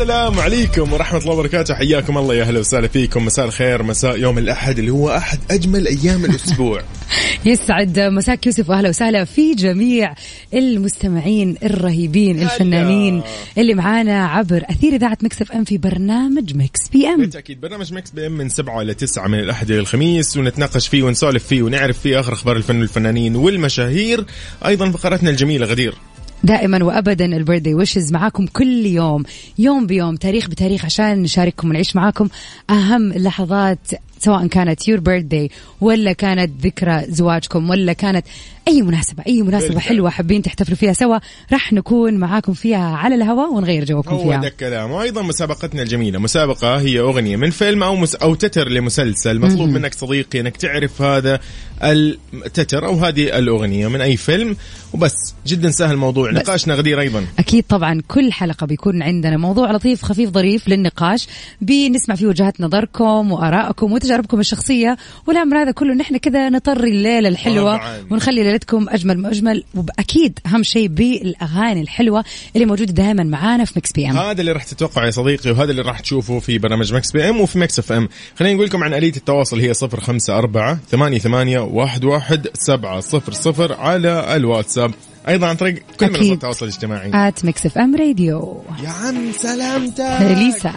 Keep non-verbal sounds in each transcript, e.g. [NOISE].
السلام عليكم ورحمة الله وبركاته. حياكم الله يا أهلا وسهلا فيكم. مساء الخير مساء يوم الأحد اللي هو أحد أجمل أيام الأسبوع. [LAUGHS] [LAUGHS] يسعد مساك يوسف وأهلا وسهلا في جميع المستمعين الرهيبين الفنانين اللي معانا عبر أثير إذاعة مكس إف إم في برنامج مكس بي إم. بالتأكيد برنامج مكس بي إم من سبعة إلى تسعة من الأحد إلى الخميس ونتناقش فيه ونسولف فيه ونعرف فيه آخر أخبار الفن والفنانين والمشاهير. أيضا فقرتنا الجميلة غدير. دائما وابدا البيرثدي ويشز معاكم كل يوم يوم بيوم تاريخ بتاريخ عشان نشارككم ونعيش معاكم أهم اللحظات سواء كانت يور بيرثدي ولا كانت ذكرى زواجكم ولا كانت أي مناسبة أي مناسبة. حلوة حابين تحتفلوا فيها سوا راح نكون معاكم فيها على الهواء ونغير جوكم هو فيها. ده الكلام. وأيضا مسابقتنا الجميلة مسابقة هي أغنية من فيلم أو مس أو تتر لمسلسل. مطلوب منك صديقي إنك تعرف هذا التتر أو هذه الأغنية من أي فيلم. وبس جدا سهل الموضوع. نقاشنا غدير أيضا. أكيد طبعا كل حلقة بيكون عندنا موضوع لطيف خفيف ظريف للنقاش. بنسمع فيه وجهات نظركم وآرائكم وتجاربكم الشخصية والأمر هذا كله نحن كذا نطري الليلة الحلوة طبعاً. ونخلي ليلتكم أجمل ما أجمل وأكيد أهم شيء بالأغاني الحلوة اللي موجودة دائما معانا في مكس بي أم. هذا اللي راح تتوقعه يا صديقي وهذا اللي راح تشوفه في برنامج مكس بي إم وفي مكس إف إم. خلينا نقول لكم عن آلية التواصل هي 054 88 11 700 على الواتساب. أيضا عن طريق كل. منصات التواصل الاجتماعي. آت مكس إف إم راديو. يا عم سلامتك. ليسا.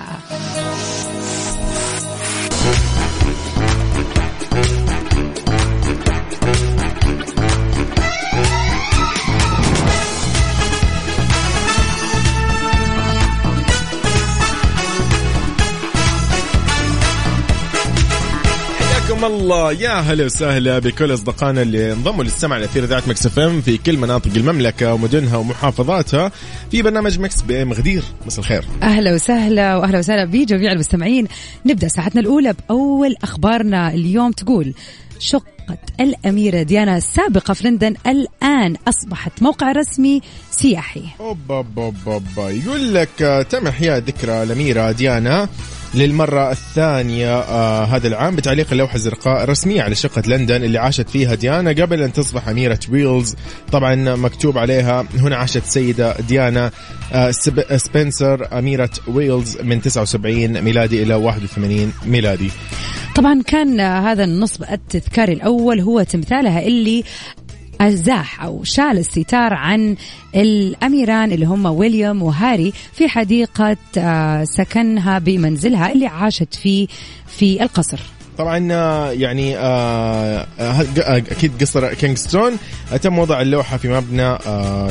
حياكم الله. يا هلا وسهلا بكل أصدقائنا اللي انضموا لسمع الأثير إذاعة مكس إف إم في كل مناطق المملكة ومدنها ومحافظاتها في برنامج مكس بي إم. غدير مساء الخير. أهلا وسهلا وأهلا وسهلا بجميع المستمعين. نبدأ ساعتنا الأولى بأول أخبارنا اليوم. تقول شقة الأميرة ديانا السابقة في لندن الآن. أصبحت موقع رسمي سياحي. أوبا أوبا أوبا. يقول لك تم إحياء ذكرى الأميرة ديانا للمرة الثانية آه هذا العام بتعليق اللوحة الزرقاء الرسمية على شقة لندن اللي عاشت فيها ديانا قبل أن تصبح أميرة ويلز. طبعا مكتوب عليها هنا عاشت السيدة ديانا آه سب- سبنسر أميرة ويلز من 79 ميلادي إلى 81 ميلادي. طبعا كان هذا النصب التذكاري الأول هو تمثالها اللي أزاح أو شال الستار عن الأميران اللي هم ويليام وهاري في حديقة آه، سكنها بمنزلها اللي عاشت فيه في القصر. طبعا آه، يعني آه أكيد قصر كينغستون تم وضع اللوحة في مبنى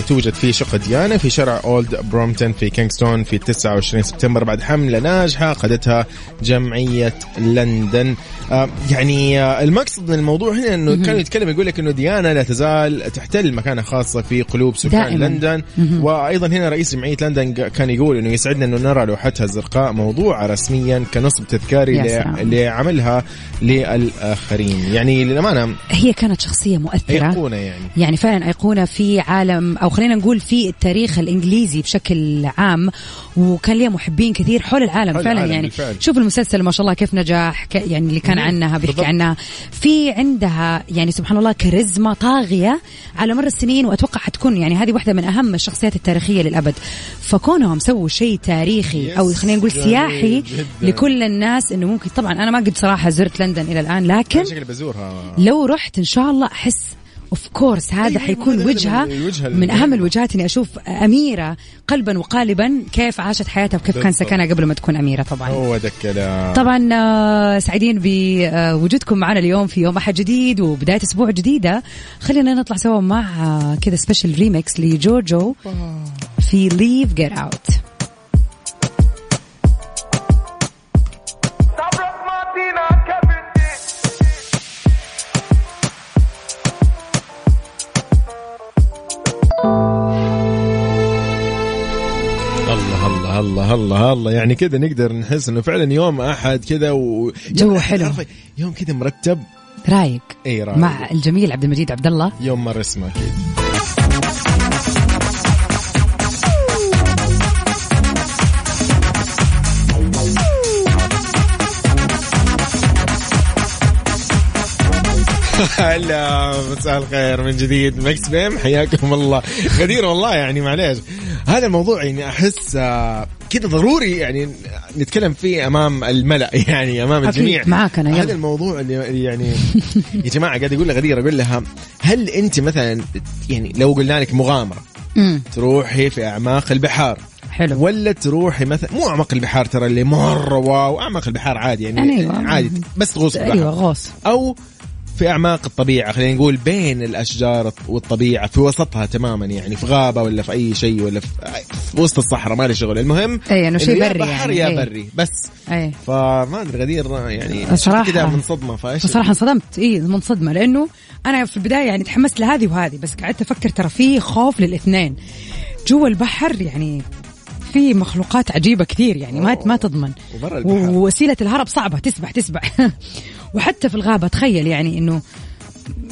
توجد فيه شقة ديانا في شارع أولد برومتون في كينغستون في 29 سبتمبر بعد حملة ناجحة قادتها جمعية لندن. يعني آه المقصد من الموضوع هنا إنه كان يتكلم يقول لك إنه ديانا لا تزال تحتل مكانة خاصة في قلوب سكان دائماً. لندن وأيضا هنا رئيس جمعية لندن كان يقول إنه يسعدنا إنه نرى لوحتها الزرقاء موضوعة رسميا كنصب تذكاري. لعملها للآخرين يعني للأمانة هي كانت شخصية مؤثرة أيقونة يعني يعني فعلا أيقونة في عالم أو خلينا نقول في التاريخ الإنجليزي بشكل عام وكان ليها محبين كثير حول العالم حول فعلا العالم يعني بالفعل. شوف المسلسل ما شاء الله كيف نجح ك- يعني اللي كان. عنها بيحكي بالضبط. عنها في عندها يعني سبحان الله كاريزما طاغية على مر السنين وأتوقع حتكون يعني هذه واحدة من أهم الشخصيات التاريخية للأبد فكونهم سووا شيء تاريخي أو خلينا نقول سياحي جداً. لكل الناس إنه ممكن طبعا أنا ما قد صراحة زرت لندن إلى الآن لكن بزورها لو رحت إن شاء الله أحس of course هذا أيوة، حيكون وجهة من من أهم. الوجهات إني أشوف أميرة قلبا وقالبا كيف عاشت حياتها وكيف كان. سكنها قبل ما تكون أميرة طبعا. هو ده الكلام. طبعا آه، سعيدين بوجودكم معنا اليوم في يوم أحد جديد وبداية أسبوع جديدة. خلينا نطلع سوا مع آه، كذا special remix لجوجو في Leave Get Out الله الله الله الله الله. يعني كذا نقدر نحس إنه فعلا يوم أحد كذا و جو يوم حلو. يوم كذا مرتب. رايق. إي رائع مع الجميل عبد المجيد عبد الله. يوم مر اسمه أكيد. هلا مساء الخير من جديد. مكس بي إم حياكم الله. غدير والله يعني معليش. هذا الموضوع يعني أحس آه، كذا ضروري يعني نتكلم فيه أمام الملأ [LAUGHS] يعني أمام الجميع. معاك يلا. هذا الموضوع اللي يعني يا جماعة قاعد أقول لغدير أقول لها هل أنت مثلا يعني لو قلنا لك مغامرة تروحي في أعماق البحار حلو. ولا تروحي مثلا مو أعماق البحار ترى اللي مرة واو أعماق البحار عادي يعني أيوة. عادي بس تغوص أيوه غوص. أو في أعماق الطبيعة خلينا نقول بين الأشجار والطبيعة في وسطها تماما يعني في غابة ولا في أي شيء ولا في, في وسط الصحراء ما لي شغل. المهم اي إنه شيء بري بحر يعني يا إيه. بري بس. اي فما أدري غدير يعني بصراحة- كذا من صدمة فإيش؟ بصراحة انصدمت اي منصدمة لأنه أنا في البداية يعني تحمست لهذه وهذه بس قعدت أفكر ترى في خوف للاثنين. جوا البحر يعني في مخلوقات عجيبة كثير يعني ما ما تضمن. ووسيلة الهرب صعبة تسبح تسبح. [LAUGHS] وحتى في الغابة تخيل يعني إنه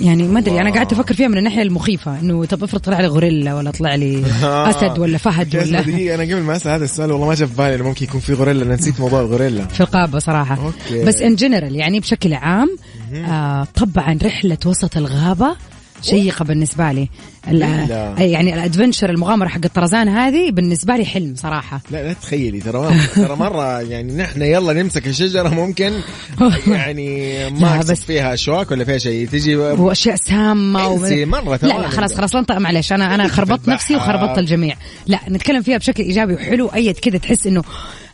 يعني ما أدري أنا قعدت أفكر فيها من الناحية المخيفة إنه طب افرض طلع لي غوريلا ولا طلع لي [LAUGHS] أسد ولا فهد ولا دقيقة أنا قبل ما أسأل هذا السؤال والله ما جاء في بالي إنه ممكن يكون في غوريلا أنا نسيت موضوع الغوريلا. في الغابة صراحة. okay. بس in general يعني بشكل عام آه طبعا رحلة وسط الغابة شيقة بالنسبة لي لا. يعني ال adventure المغامرة حق الطرزان هذه بالنسبة لي حلم صراحة لا لا تخيلي ترى ترى مرة يعني نحن يلا نمسك الشجرة ممكن يعني ما بس- فيها أشواك ولا فيها شيء تجي وأشياء سامة و... انسي مرة لا ترى لا خلاص خلاص لا انطق معلش أنا أنا خربطت [LAUGHS] نفسي. وخربطت الجميع لا نتكلم فيها بشكل إيجابي وحلو ايد كذا تحس إنه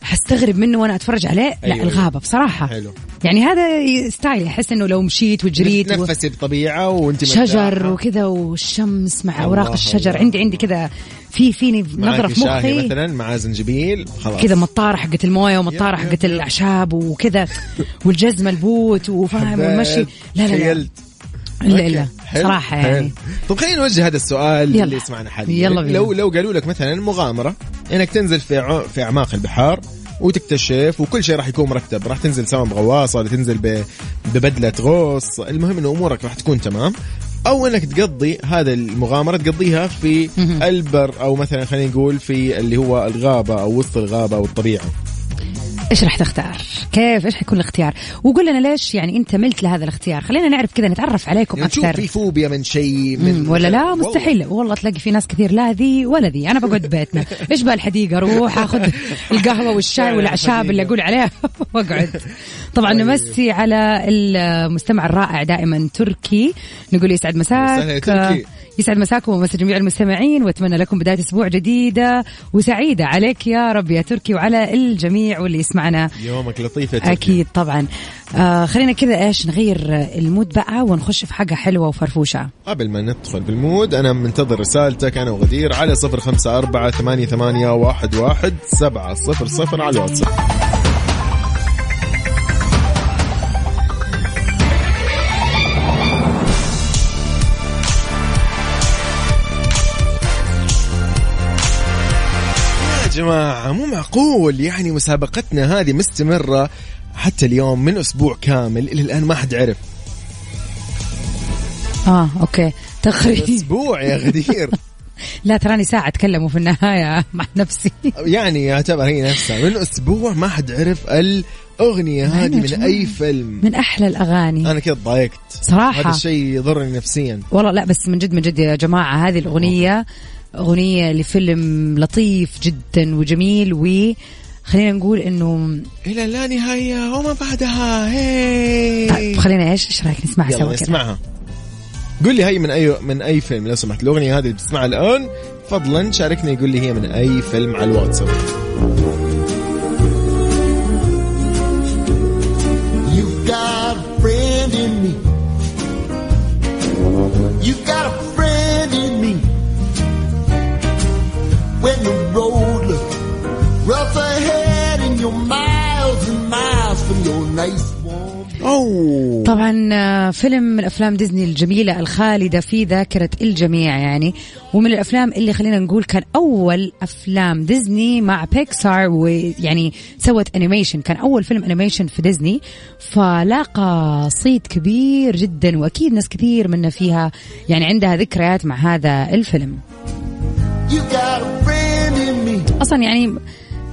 حستغرب منه وأنا أتفرج عليه لا أيوة. الغابة بصراحة حلو. يعني هذا style احس إنه لو مشيت وجريت و... تنفسي بطبيعة وأنت شجر. وكذا والشمس مع أوراق الشجر الله. عندي عندي كذا في فيني نظرة في مخي مثلا مع زنجبيل خلاص كذا مطارة حقت الموية ومطارة حقت. الأعشاب وكذا والجزمه البوت وفاهم. والمشي لا لا لا. الا حلو، صراحة. يعني طب خلينا نوجه هذا السؤال يلا. اللي يسمعنا حاليا يلا بينا. لو لو قالوا لك مثلا مغامرة إنك تنزل في في أعماق البحار وتكتشف وكل شيء راح يكون مرتب. راح تنزل سواء بغواصه ولا تنزل ببدلة غوص. المهم إنه أمورك راح تكون تمام. أو إنك تقضي هذا المغامرة تقضيها في. البر أو مثلا خلينا نقول في اللي هو الغابة أو وسط الغابة أو الطبيعة. إيش راح تختار؟ كيف؟ إيش حيكون الاختيار؟ وقول لنا ليش يعني أنت ملت لهذا الاختيار؟ خلينا نعرف كذا نتعرف عليكم يعني أكثر. في فوبيا من شيء من ولا لا؟ والله. مستحيل. والله تلاقي في ناس كثير لا ذي ولا ذي. أنا بقعد ببيتنا إيش بقى الحديقة؟ أروح آخذ القهوة والشاي والاعشاب اللي أقول عليها. [LAUGHS] وأقعد. طبعا طيب. نمسي على المستمع الرائع دائما تركي. نقول يسعد مساك. تركي. يسعد مساكم ومسا جميع المستمعين وأتمنى لكم بداية أسبوع جديدة وسعيدة عليك يا رب يا تركي وعلى الجميع واللي يسمعنا. يومك لطيف يا تركي. أكيد طبعا. آه خلينا كذا إيش نغير ال mood بقى ونخش في حاجة حلوة وفرفوشة. قبل ما ندخل بال mood أنا منتظر رسالتك أنا وغدير على صفر خمسة أربعة ثمانية, ثمانية واحد, واحد سبعة صفر صفر على الواتساب. جماعة مو معقول. يعني مسابقتنا هذه مستمرة حتى اليوم من أسبوع كامل. إلى الآن ما حد عرف. آه أوكي. تخريج أسبوع يا غدير. [LAUGHS] لا تراني ساعة اتكلم وفي النهاية مع نفسي. [LAUGHS] يعني يعتبر هي نفسها. من أسبوع ما حد عرف الأغنية مع هذه من جميل. أي فيلم. من أحلى الأغاني. أنا كذا ضايقت. صراحة. هذا الشيء يضرني نفسيا. والله لا بس من جد من جد يا جماعة هذه الأغنية أغنية لفيلم لطيف جدا وجميل و خلينا نقول إنه إلى لا نهاية وما بعدها. هي طيب خلينا إيش؟ إيش رأيك نسمعها سوا كذا نسمعها قول لي هي من أي من أي فيلم. لو سمحت الأغنية هذه اللي بتسمعها الآن فضلا شاركني قول لي هي من أي فيلم على الواتساب. طبعا آه، فيلم من افلام ديزني الجميلة الخالدة في ذاكرة الجميع يعني. ومن الأفلام اللي خلينا نقول كان أول أفلام ديزني مع بيكسار ويعني سوت animation كان أول فيلم animation في ديزني. فلاقى صيت كبير جدا وأكيد ناس كثير منا فيها يعني عندها ذكريات مع هذا الفيلم. أصلا يعني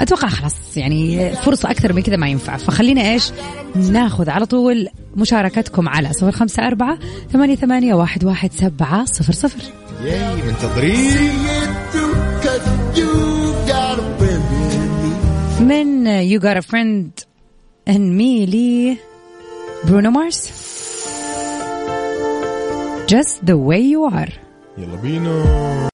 أتوقع خلاص يعني فرصة أكثر من كذا ما ينفع. فخلينا إيش؟ ناخذ على طول مشاركتكم على صفر خمسة أربعة ثمانية ثمانية واحد واحد سبعة صفر صفر. ياي منتظرين. من يو got a friend and me لي برونو مارس just the way you are. يلا بينا.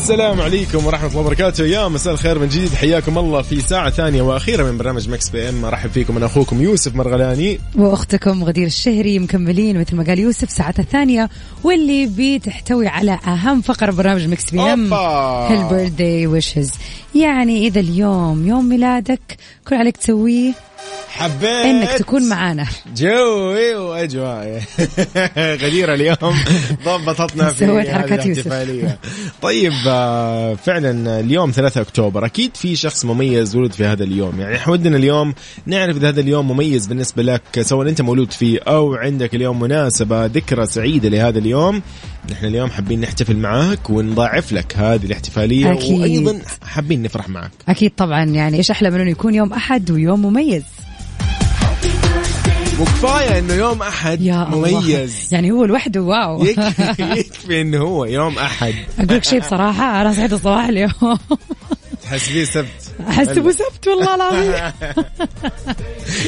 السلام عليكم ورحمة الله وبركاته. يا مساء الخير من جديد. حياكم الله في ساعة ثانية وأخيرة من برنامج Mix PM أرحب فيكم أنا أخوكم يوسف مرغلاني. وأختكم غدير الشهري مكملين مثل ما قال يوسف ساعتها الثانية واللي بتحتوي على أهم فقرة برنامج Mix PM أوبا. ال birthday wishes يعني إذا اليوم يوم ميلادك كل عليك تسويه. حبيت إنك تكون معانا. جوي واجوائي [LAUGHS] غديرة اليوم. [LAUGHS] ضبطتنا في سويت حركات يوسف. الاحتفالية. [LAUGHS] طيب آه، فعلا اليوم 3 أكتوبر. أكيد في شخص مميز ولد في هذا اليوم. يعني إحنا ودنا اليوم نعرف إذا هذا اليوم مميز بالنسبة لك سواء أنت مولود فيه أو عندك اليوم مناسبة ذكرى سعيدة لهذا اليوم. نحن اليوم حابين نحتفل معاك ونضاعف لك هذه الاحتفالية أكيد. وأيضا حابين نفرح معك. أكيد طبعا. يعني إيش أحلى من إنه يكون يوم أحد ويوم مميز. وكفاية إنه يوم أحد يا الله. مميز. يعني هو لوحده واو. يكفي يكفي إنه هو يوم أحد. أقول لك شيء بصراحة أنا صحيت الصباح اليوم. تحس فيه سبت احسبه سبت والله العظيم. [LAUGHS]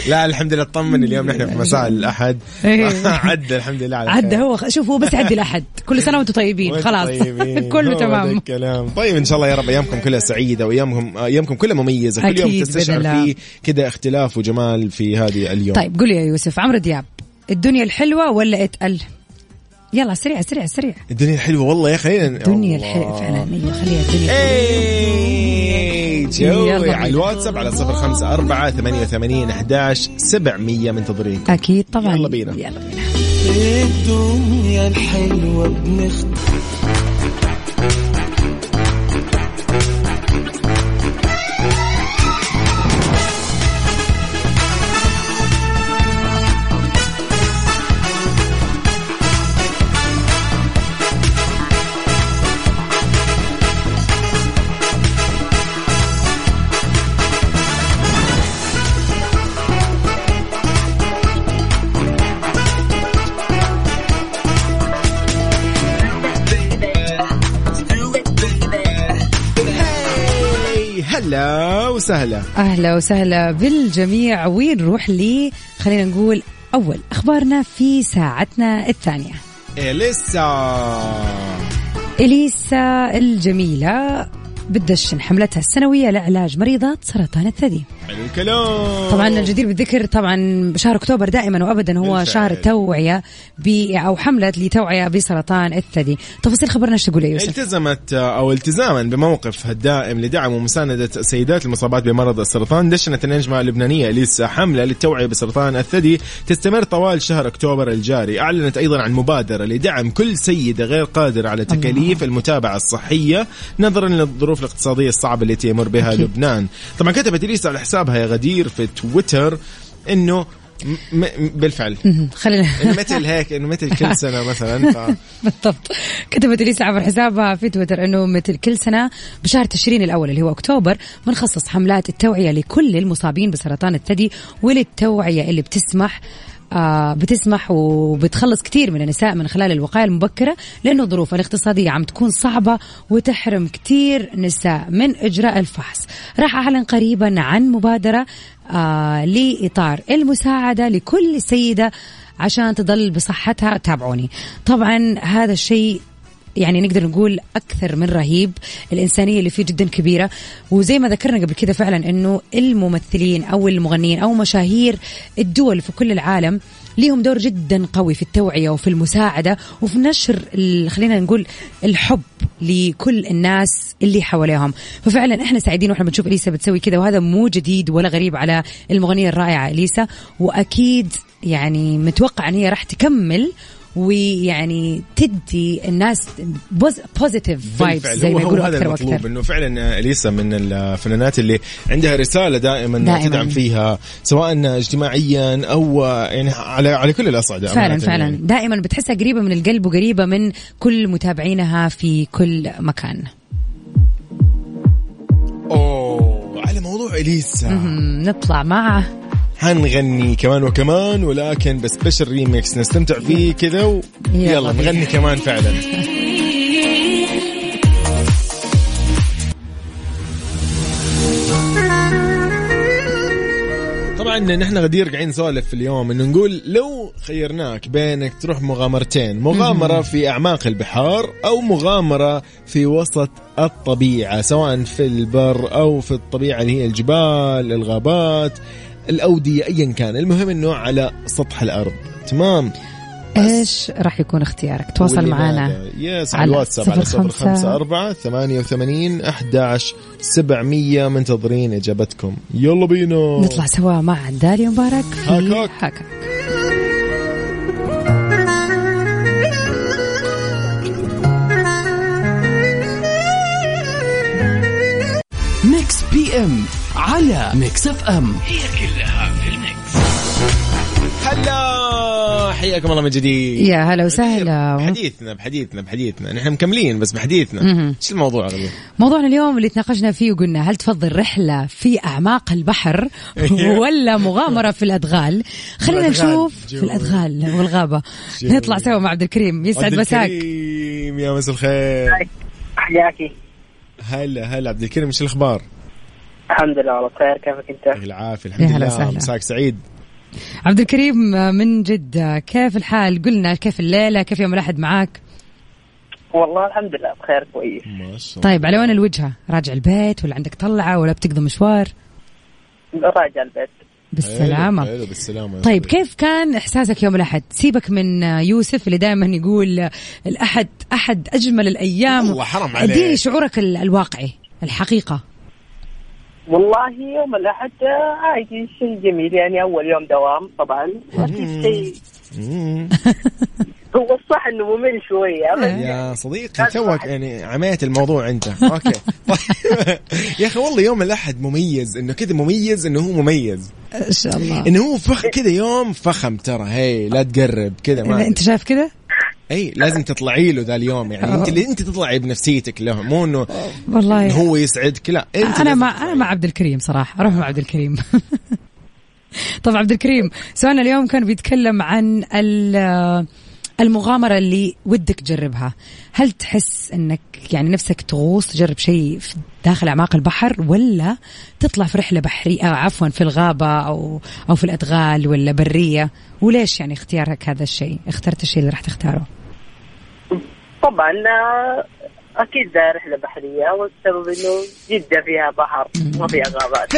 لا الحمد لله اطمن اليوم نحن في مساء الأحد. إيه. [LAUGHS] عدى الحمد لله على عدى. هو شوف هو بس يعدي الأحد. كل سنة وأنتم طيبين خلاص. [LAUGHS] كله تمام. الكلام. طيب إن شاء الله يا رب أيامكم كلها سعيدة وايامكم أيامكم كلها مميزة. كل يوم تستشعر. فيه كذا اختلاف وجمال في هذه اليوم. طيب قول يا يوسف عمرو دياب الدنيا الحلوة ولا اتقل يلا سريع سريع سريع. الدنيا الحلوه والله يا خلينا الدنيا. الحلوة فعلا. أيوه خليها الدنيا إيه جوي. على الواتساب على صفر خمسة أربعة ثمانية وثمانين أحداش سبعمية منتظرينكم أكيد طبعا. يلا بينا. يلا بينا. الدنيا الحلوة بنخت وسهلا. أهلا وسهلا بالجميع. ونروح لي؟ خلينا نقول أول أخبارنا في ساعتنا الثانية. لسه إليسا الجميلة بتدشن حملتها السنوية لعلاج مريضات سرطان الثدي. حلو الكلام. طبعا الجدير بالذكر طبعا شهر أكتوبر دائما وابدا هو بالفعل. شهر توعية ب أو حملة لتوعية بسرطان الثدي. تفاصيل خبرنا إيش تقول يا يوسف؟ التزمت أو التزاما بموقفها الدائم لدعم ومساندة السيدات المصابات بمرض السرطان دشنت النجمة اللبنانية ليسا حملة للتوعية بسرطان الثدي. تستمر طوال شهر أكتوبر الجاري. أعلنت أيضا عن مبادرة لدعم كل سيدة غير قادرة على تكاليف المتابعة الصحية نظرا للظروف الاقتصادية الصعبة التي يمر بها أكيد. لبنان. طبعا كتبت ليسا على حسابها يا غدير في تويتر إنه م- م- بالفعل. خلينا مثل هيك إنه مثل كل [LAUGHS] سنة مثلا ف... بالضبط. كتبت إليسا عبر حسابها في تويتر إنه مثل كل سنة بشهر تشرين الأول اللي هو أكتوبر بنخصص حملات التوعية لكل المصابين بسرطان الثدي وللتوعيه اللي بتسمح بتسمح وبتخلص كثير من النساء من خلال الوقاية المبكرة لأنه الظروف الاقتصادية عم تكون صعبة وتحرم كثير نساء من إجراء الفحص. راح أعلن قريبا عن مبادرة آه لإطار المساعدة لكل سيدة عشان تضل بصحتها. تابعوني. طبعا هذا الشيء يعني نقدر نقول أكثر من رهيب. الإنسانية اللي فيه جدا كبيرة. وزي ما ذكرنا قبل كده فعلا إنه الممثلين أو المغنيين أو مشاهير الدول في كل العالم ليهم دور جدا قوي في التوعية وفي المساعدة وفي نشر خلينا نقول الحب لكل الناس اللي حواليهم. ففعلا إحنا سعيدين وإحنا بنشوف إليسا بتسوي كذا وهذا مو جديد ولا غريب على المغنية الرائعة إليسا. وأكيد يعني متوقع إن هي راح تكمل ويعني تدي الناس positive vibes زي ما يقولوا هذا المطلوب إنه فعلا أليسا من الفنانات اللي عندها رسالة دائما, دائماً. تدعم فيها سواء اجتماعيا أو يعني على على كل الأصعدة فعلا فعلا يعني. دائما بتحسها قريبة من القلب وقريبة من كل متابعينها في كل مكان. أوه على موضوع أليسا. نطلع معه حنغني كمان وكمان ولكن بسبيشل ريميكس نستمتع فيه كذا و... يلا. نغني كمان فعلا. طبعا نحن غدير قاعدين نسولف اليوم إنه نقول لو خيرناك بينك تروح مغامرتين مغامرة في أعماق البحار أو مغامرة في وسط الطبيعة سواء في البر أو في الطبيعة اللي هي الجبال الغابات. الأودية ايا كان. المهم إنه على سطح الأرض. تمام؟ إيش راح يكون اختيارك؟ تواصل معنا. يس على الواتساب على صفر خمسة أربعة ثمانية وثمانين أحداش سبعمية. منتظرين إجابتكم. يلا بينا. نطلع سوا مع داليا مبارك. في هاكاك. هاكاك. Mix PM على Mix FM. هلا حياكم الله من جديد. يا هلا وسهلا. بحديثنا بحديثنا بحديثنا. نحن مكملين بس بحديثنا. إيش الموضوع غالبا موضوعنا اليوم اللي تناقشنا فيه وقلنا هل تفضل رحلة في أعماق البحر [LAUGHS] ولا مغامرة في الأدغال؟ خلينا. نشوف في والغابة. جو. نطلع سوا مع عبد الكريم. يسعد عبد مساك. الكريم يا مساء الخير. حياكي هلا هلا عبد الكريم إيش الأخبار؟ الحمد لله والله بخير. كيفك أنت؟ يعطيك العافية يا الحمد هلا لله. وسهلا. مساك سعيد. عبد الكريم من جدة كيف الحال؟ قلنا كيف الليلة كيف يوم الأحد معاك؟ والله الحمد لله بخير كويس. ما شاء الله. طيب على وين الوجهة؟ راجع البيت ولا عندك طلعة ولا بتقضي مشوار؟ راجع البيت. بالسلامة. حلو بالسلامة يا طيب. كيف كان إحساسك يوم الأحد؟ سيبك من يوسف اللي دائما يقول الأحد أحد أجمل الأيام. والله حرام عليك. شعورك ال- الواقعي الحقيقة؟ والله يوم الأحد آه، عادي شيء جميل. يعني أول يوم دوام طبعا. أكيد شيء. [LAUGHS] هو الصح إنه ممل شوية يا صديقي توك يعني عميت الموضوع أنت. أوكي. [LAUGHS] يا أخي والله يوم الأحد مميز. إنه كذا مميز إنه هو مميز. إن شاء الله. إنه هو فخ كذا يوم فخم ترى. هي لا تقرب كذا ما أنت شايف كذا؟ إي لازم تطلعي له ذا اليوم يعني. أنت اللي أنت تطلعي بنفسيتك له مو إنه والله. إنه هو يسعدك لا أنت أنا مع. أنا مع عبد الكريم صراحة. أروح مع عبد الكريم. [LAUGHS] طب عبد الكريم سؤالنا اليوم كان بيتكلم عن ال- المغامرة اللي ودك تجربها. هل تحس إنك يعني نفسك تغوص تجرب شيء في داخل أعماق البحر ولا تطلع في رحلة بحرية أو عفوا في الغابة أو أو في الأدغال ولا برية؟ وليش يعني اختيارك هذا الشيء؟ اخترت الشيء اللي راح تختاره. طبعا آه، أكيد رحلة بحرية والسبب إنه جدة فيها بحر ما فيها غابات.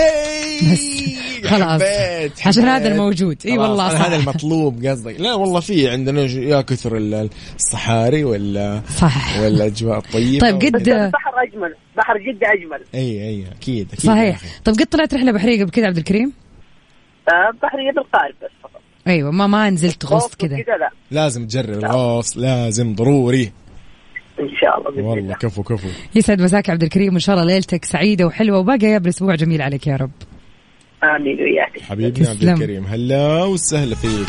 بس خلاص. حبيت عشان هذا. الموجود. خلاص، والله صح. هذا المطلوب قصدك. لا والله في عندنا يا كثر ال- الصحاري ولا صح. ولا الاجواء الطيبه طيب قد البحر أجمل بحر جدة أجمل. إي إي أكيد أكيد. صحيح. طيب قد طلعت رحلة بحرية قبل كذا عبد الكريم؟ آه، بحرية بالقارب بس فقط. أيوه ما ما نزلت غصت كذا. كذا لا. لازم تجرب الغوص لازم ضروري. إن شاء الله بإذن والله الله كفو كفو يسعد مساك عبد الكريم وإن شاء الله ليلتك سعيدة وحلوة وباقي يا أسبوع جميل عليك يا رب آمين وياك حبيبنا عبد. الكريم هلا وسهلا فيك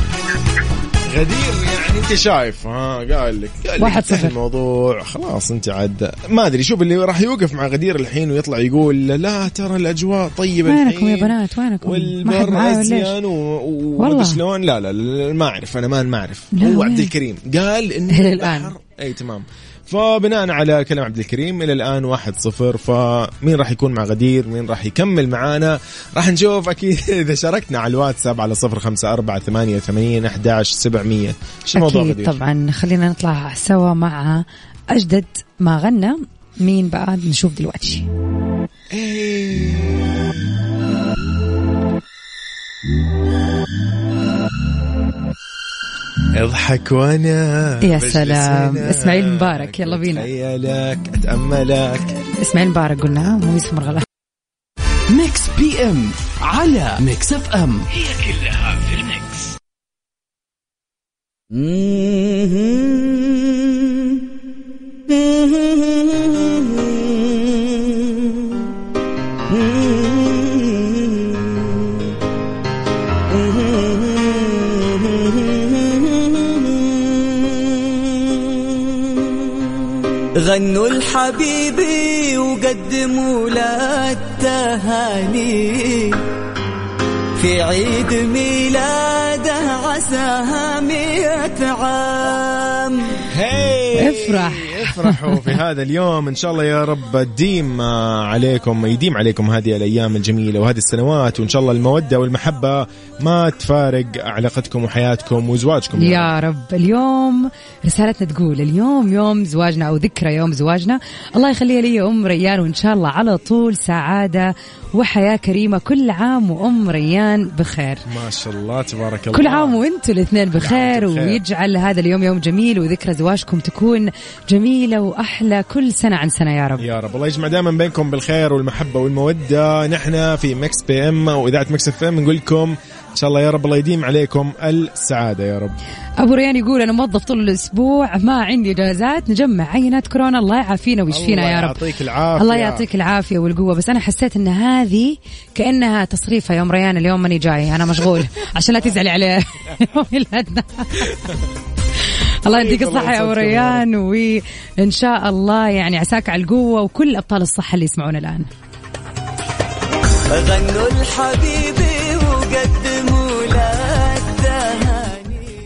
غدير يعني أنت شايف ها قال لك قال لك واحد صفر. الموضوع خلاص أنت عاد ما أدري شوف اللي راح يوقف مع غدير الحين ويطلع يقول لا ترى الأجواء طيبة وينكم يا بنات وينكم والبر معايا ولا إيش؟ ازين و- و- والله. ومدري شلون لا لا, لا ما أعرف أنا ما ما أعرف هو؟ عبد الكريم قال إنه. [LAUGHS] البحر إي تمام فبناء على كلام عبد الكريم إلى الآن واحد صفر. فمين راح يكون مع غدير؟ مين راح يكمل معانا؟ راح نشوف أكيد [LAUGHS] إذا شاركنا على الواتساب على صفر خمسة أربعة ثمانية وثمانين أحداش سبعمية. أكيد غدير؟ طبعا. خلينا نطلع سوا مع أجدد ما غنى. مين بقى نشوف دلوقتي. اضحك وأنا يا سلام. هنا. إسماعيل مبارك، يلا بينا. اتخيلك أتأملك اسماعيل مبارك قلنا؟ مو يوسف مرغلاني Mix PM على Mix FM غنوا الحبيبي وقدموا له التهاني في عيد ميلاده عساها مئة عام افرح. افرحوا في هذا اليوم إن شاء الله يا رب تديم عليكم يديم عليكم هذه الأيام الجميلة وهذه السنوات وإن شاء الله المودة والمحبة ما تفارق علاقتكم وحياتكم وزواجكم يا رب. يا رب اليوم رسالتنا تقول اليوم يوم زواجنا أو ذكرى يوم زواجنا الله يخليها لي أم ريان وإن شاء الله على طول سعادة وحياة كريمة كل عام وام ريان بخير. ما شاء الله تبارك الله. كل عام وأنتم الاثنين بخير. ويجعل هذا اليوم يوم جميل وذكرى زواجكم تكون جميلة وأحلى كل سنة عن سنة يا رب. يا رب. الله يجمع دائما بينكم بالخير والمحبة والمودة. نحن في Mix PM وإذاعة Mix FM نقول لكم إن شاء الله يا رب الله يديم عليكم السعادة يا رب. أبو ريان يقول أنا موظف طول الأسبوع ما عندي إجازات نجمع عينات كورونا الله يعافينا ويشفينا الله يا رب. يعطيك العافية. الله يعطيك العافية والقوة بس أنا حسيت إن هذه كأنها تصريفه يوم ريان اليوم ماني جاي أنا مشغول [LAUGHS] عشان لا تزعلي عليه يوم ميلادنا. الله يديك طيب، الله الصحة يا أبو ريان وإن شاء الله يعني عساك على القوة وكل أبطال الصحة اللي يسمعونا الآن. غنوا الحبيبي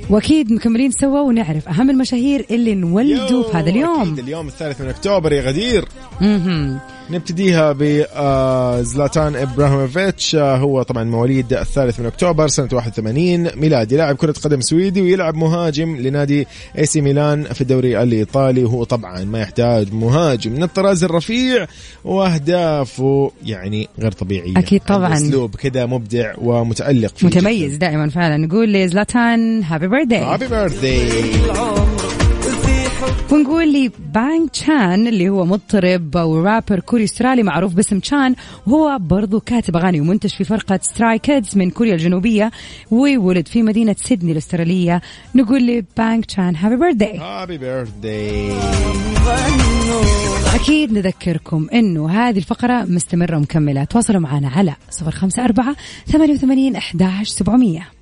وأكيد مكملين سوا ونعرف أهم المشاهير اللي انولدوا في هذا اليوم أكيد اليوم الثالث من أكتوبر يا غدير مهم. نبتديها بزلاتان إبراهيموفيتش آه، هو طبعا مواليد الثالث من أكتوبر سنة 81 ميلادي لاعب كرة قدم سويدي ويلعب مهاجم لنادي إي سي ميلان في الدوري الإيطالي وهو طبعا ما يحتاج مهاجم. من الطراز الرفيع واهدافه يعني غير طبيعية. أكيد طبعاً. أسلوب كذا مبدع ومتألق فيه متميز دائما فعلا. نقول لزلاتان happy birthday happy birthday ونقول لي بانج تشان اللي هو مطرب ورابر كوري استرالي معروف باسم تشان وهو برضو كاتب أغاني ومنتج في فرقة Stray Kids من كوريا الجنوبية وولد في مدينة سيدني الأسترالية. نقول لي بانج تشان happy birthday happy birthday أكيد نذكركم إنه هذه الفقرة مستمرة ومكملة. تواصلوا معنا على 054 88 11 700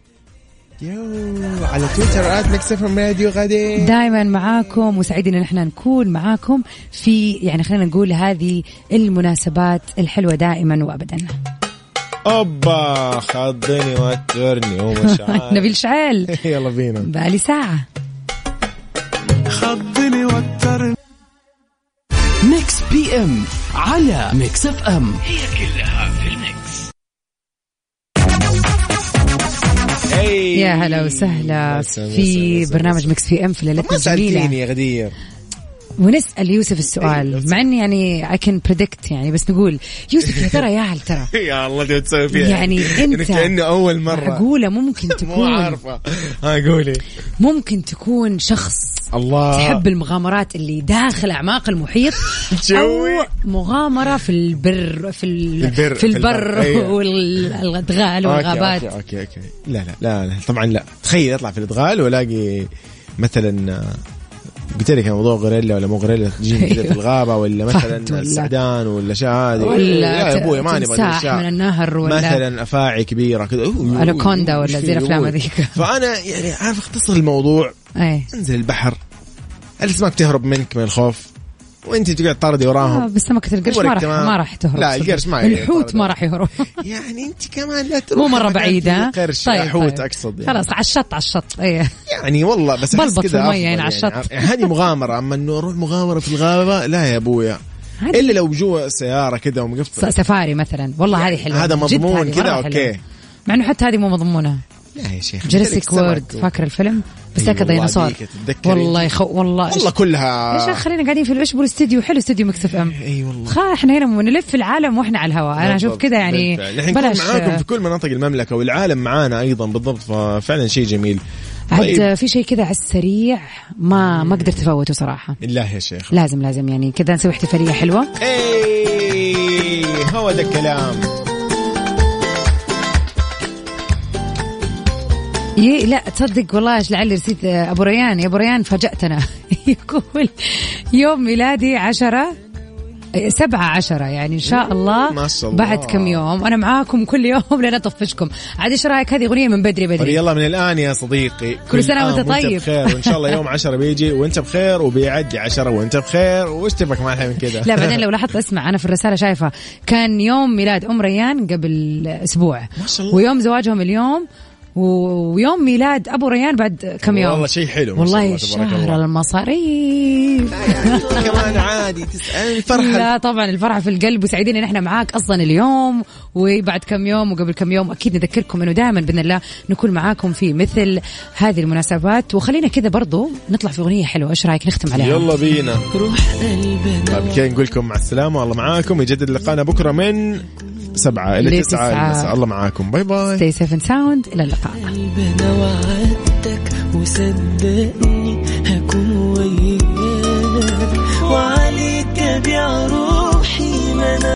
أو على تويتر at Mix FM Radio غدير دائما معاكم وسعيدين إن إحنا نكون معاكم في يعني خلينا نقول هذه المناسبات الحلوة دائما وابدا. أوبا خضني وترني. [LAUGHS] نبيل شعيل. [LAUGHS] يلا بينا. بقالي ساعة. خضني وترني Mix PM على Mix FM. هي. يا هلا وسهلا في برنامج Mix PM في ليلتنا ما سألتيني الجميله يا غدير. ونسأل يوسف إيه، السؤال. لو مع إني يعني I can predict يعني بس نقول يوسف يا ترى يا هل ترى؟ [LAUGHS] يا الله تبي تسوي فيها. يعني أنت كانه أول مرة. معقوله ممكن [LAUGHS] مو تكون. عارفة. ها قولي. ممكن تكون شخص الله. تحب المغامرات اللي داخل أعماق المحيط [LAUGHS] أو. مغامرة في البر في ال- البر، في البر البر، أيوة. والأدغال okay، والغابات. okay okay okay. لا لا لا طبعا لا. تخيل اطلع في الإدغال وألاقي مثلا قلت لك موضوع غوريلا ولا مو غوريلا تجيني كذا في الغابة ولا مثلا السعدان ولا شيء هذه. ولا لا يا أبوي ما نبغى. من النهر ولا مثلا أفاعي كبيرة كذا. أوه، ولا زي أبوي؟ هذيك. فأنا يعني عارف اختصر الموضوع. أنزل البحر. الاسماك تهرب منك من الخوف؟ وانت تقعد طاردي آه وراهم بس سمكة القرش ما راح. ما راح تهرب لا،. القرش ما الحوت. ما راح يهرب [LAUGHS] يعني انت كمان لا تروح مو فيه ها؟ قرش طيب حوت طيب. أقصد يعني. خلاص على الشط على الشط إيه يعني والله بس بلبط في كذا يعني على الشط. يعني [LAUGHS] هذه مغامرة أما إنه أروح مغامرة في الغابة لا يا أبويا إلا لو جوا سيارة كذا ومقفل سفاري مثلا والله هذه حلوة هذا مضمون كذا،. حلوة. مع إنه حتى هذه مو مضمونة لا يا شيخ. Jurassic سمك World و- فاكر الفيلم؟ بس أي ذاك والله ديناصور؟ والله يخو والله. والله كلها يا شيخ خلينا قاعدين في إيش الاستوديو حلو استوديو Mix FM. إي والله. خا إحنا هنا نلف العالم وإحنا على الهواء. أنا أشوف كذا يعني نكون معاكم في كل مناطق المملكة والعالم معانا أيضا بالضبط. ففعلا شيء جميل. عاد طيب. في شيء كذا على السريع ما ما قدرت أفوته صراحة. بالله يا شيخ. لازم لازم يعني كذا نسوي احتفالية حلوة. إي هو ده الكلام. ي... لا تصدق والله لعلي رسيت آه، أبو ريان. يا أبو ريان فاجأتنا. [LAUGHS] يقول يوم ميلادي عشرة آه، سبعة عشرة يعني إن شاء الله ما شاء الله. بعد كم يوم. أنا معاكم كل يوم [LAUGHS] لين أطفشكم. عاد إيش رأيك؟ هذه أغنية من بدري بدري. يلا من الآن يا صديقي. كل سنة عام وأنت طيب. بخير. وإن شاء الله يوم [LAUGHS] عشرة بيجي وأنت بخير وبيعدي عشرة وأنت بخير. وش تبك ما من كذا لا بعدين لو لاحظت اسمع أنا في الرسالة شايفة كان يوم ميلاد أم ريان قبل أسبوع. ما شاء الله. ويوم زواجهم اليوم ويوم ميلاد أبو ريان بعد كم يوم؟ والله شيء حلو ما شاء والله شهر. المصاريف. [LAUGHS] كمان عادي تسأل الفرحة. لا طبعا الفرحة في القلب وسعيدين إن إحنا معاك أصلا اليوم. وبعد كم يوم وقبل كم يوم أكيد نذكركم إنه دائما بإذن الله نكون معاكم في مثل هذه المناسبات. وخلينا كذا برضو نطلع في أغنية حلوة. إيش رأيك؟ نختم عليها. يلا بينا. روح قلبنا. طيب كذا نقول لكم مع السلامة والله معاكم. يجدد لقانا بكرة من سبعة إلى. تسعة. المساء. الله معاكم. باي باي. Stay safe and sound. إلى اللقاء. قلبنا وعدتك وصدقني هكون وياك. وعليك أنا